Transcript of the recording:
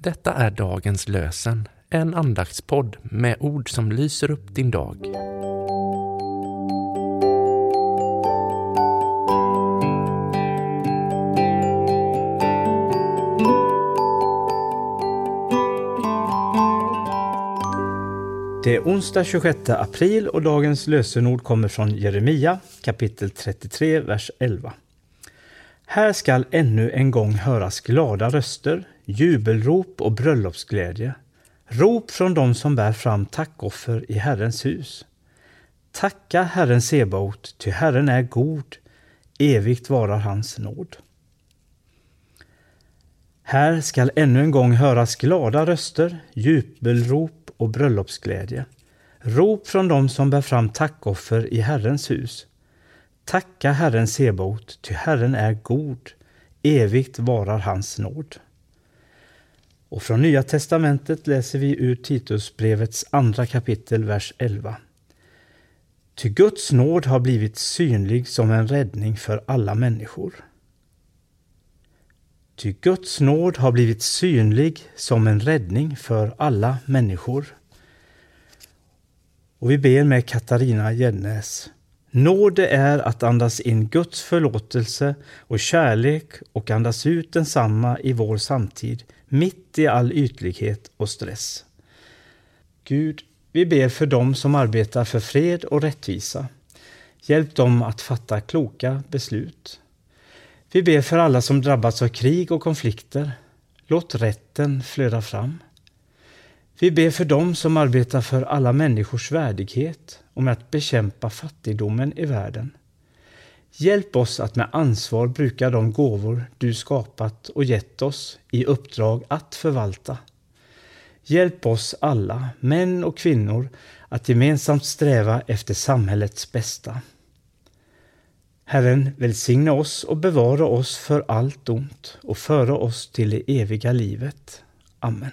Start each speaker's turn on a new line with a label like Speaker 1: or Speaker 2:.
Speaker 1: Detta är dagens lösen, en andaktspodd med ord som lyser upp din dag.
Speaker 2: Det är onsdag 26 april och dagens lösenord kommer från Jeremia kapitel 33, vers 11. Här skall ännu en gång höras glada röster, jubelrop och bröllopsglädje. Rop från dem som bär fram tackoffer i Herrens hus. Tacka Herren Sebaot, ty Herren är god, evigt varar hans nåd. Här skall ännu en gång höras glada röster, jubelrop och bröllopsglädje. Rop från dem som bär fram tackoffer i Herrens hus. Tacka Herren Sebaot, ty Herren är god, evigt varar hans nåd. Och från Nya testamentet läser vi ur Titusbrevets andra kapitel, vers 11. Ty Guds nåd har blivit synlig som en räddning för alla människor. Ty Guds nåd har blivit synlig som en räddning för alla människor. Och vi ber med Katarina Gäddnäs. Nåd är att andas in Guds förlåtelse och kärlek och andas ut densamma i vår samtid, mitt i all ytlighet och stress. Gud, vi ber för dem som arbetar för fred och rättvisa. Hjälp dem att fatta kloka beslut. Vi ber för alla som drabbats av krig och konflikter. Låt rätten flöda fram. Vi ber för dem som arbetar för alla människors värdighet och med att bekämpa fattigdomen i världen. Hjälp oss att med ansvar bruka de gåvor du skapat och gett oss i uppdrag att förvalta. Hjälp oss alla, män och kvinnor, att gemensamt sträva efter samhällets bästa. Herren välsigna oss och bevara oss för allt ont och föra oss till det eviga livet. Amen.